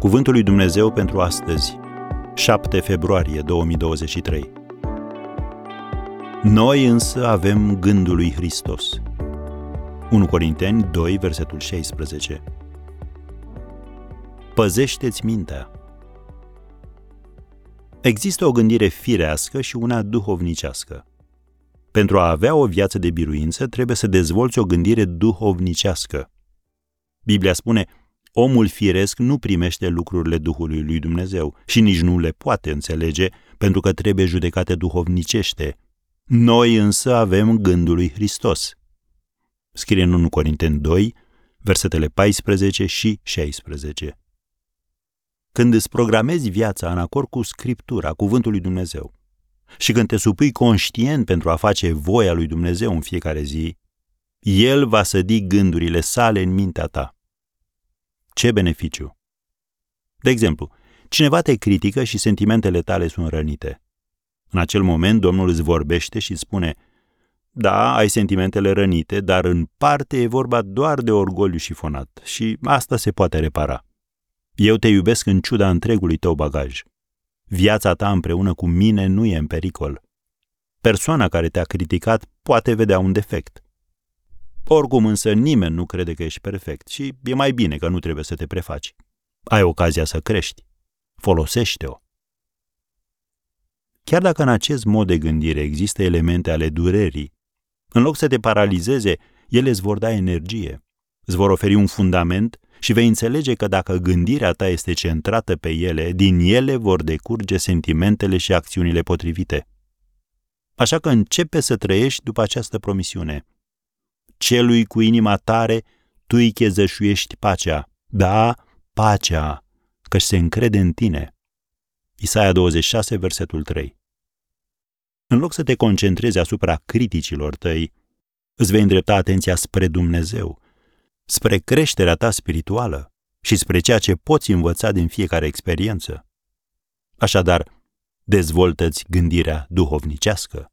Cuvântul lui Dumnezeu pentru astăzi, 7 februarie 2023. Noi însă avem gândul lui Hristos. 1 Corinteni 2, versetul 16. Păzește-ți mintea. Există o gândire firească și una duhovnicească. Pentru a avea o viață de biruință, trebuie să dezvolți o gândire duhovnicească. Biblia spune, omul firesc nu primește lucrurile Duhului lui Dumnezeu și nici nu le poate înțelege, pentru că trebuie judecate duhovnicește. Noi însă avem gândul lui Hristos. Scrie în 1 Corinteni 2, versetele 14 și 16. Când îți programezi viața în acord cu Scriptura, Cuvântul lui Dumnezeu, și când te supui conștient pentru a face voia lui Dumnezeu în fiecare zi, El va sădi gândurile sale în mintea ta. Ce beneficiu! De exemplu, cineva te critică și sentimentele tale sunt rănite. În acel moment, Domnul îți vorbește și îți spune, da, ai sentimentele rănite, dar în parte e vorba doar de orgoliu șifonat și asta se poate repara. Eu te iubesc în ciuda întregului tău bagaj. Viața ta împreună cu mine nu e în pericol. Persoana care te-a criticat poate vedea un defect. Oricum însă nimeni nu crede că ești perfect și e mai bine că nu trebuie să te prefaci. Ai ocazia să crești. Folosește-o. Chiar dacă în acest mod de gândire există elemente ale durerii, în loc să te paralizeze, ele îți vor da energie, îți vor oferi un fundament și vei înțelege că dacă gândirea ta este centrată pe ele, din ele vor decurge sentimentele și acțiunile potrivite. Așa că începe să trăiești după această promisiune. Celui cu inima tare, tu îi chezășuiești pacea. Da, pacea, că se încrede în tine. Isaia 26, versetul 3. În loc să te concentrezi asupra criticilor tăi, îți vei îndrepta atenția spre Dumnezeu, spre creșterea ta spirituală și spre ceea ce poți învăța din fiecare experiență. Așadar, dezvoltă-ți gândirea duhovnicească.